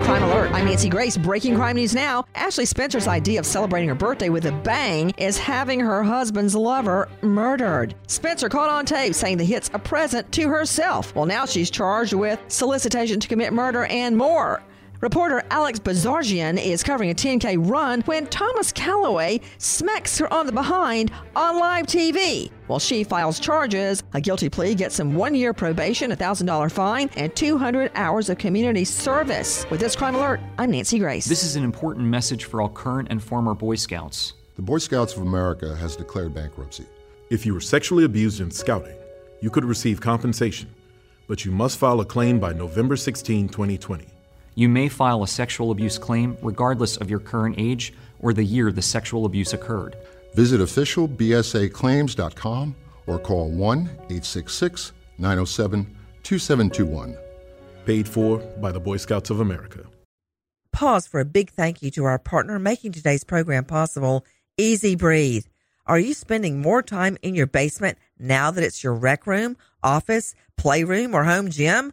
Crime Alert. I'm Nancy Grace. Breaking crime news now. Ashley Spencer's idea of celebrating her birthday with a bang is having her husband's lover murdered. Spencer caught on tape saying the hit's a present to herself. Well, now she's charged with solicitation to commit murder and more. Reporter Alex Bozarjian is covering a 10K run when Thomas Callaway smacks her on the behind on live TV. While she files charges, a guilty plea gets him one year probation, a $1,000 fine, and 200 hours of community service. With this crime alert, I'm Nancy Grace. This is an important message for all current and former Boy Scouts. The Boy Scouts of America has declared bankruptcy. If you were sexually abused in scouting, you could receive compensation, but you must file a claim by November 16, 2020. You may file a sexual abuse claim regardless of your current age or the year the sexual abuse occurred. Visit officialbsaclaims.com or call 1 866 907 2721. Paid for by the Boy Scouts of America. Pause for a big thank you to our partner making today's program possible, EZ Breathe. Are you spending more time in your basement now that it's your rec room, office, playroom, or home gym?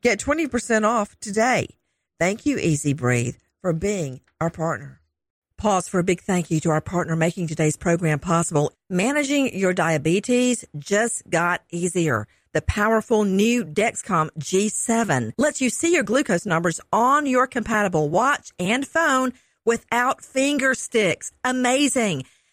Get 20% off today. Thank you, EZ Breathe, for being our partner. Pause for a big thank you to our partner making today's program possible. Managing your diabetes just got easier. The powerful new Dexcom G7 lets you see your glucose numbers on your compatible watch and phone without finger sticks. Amazing.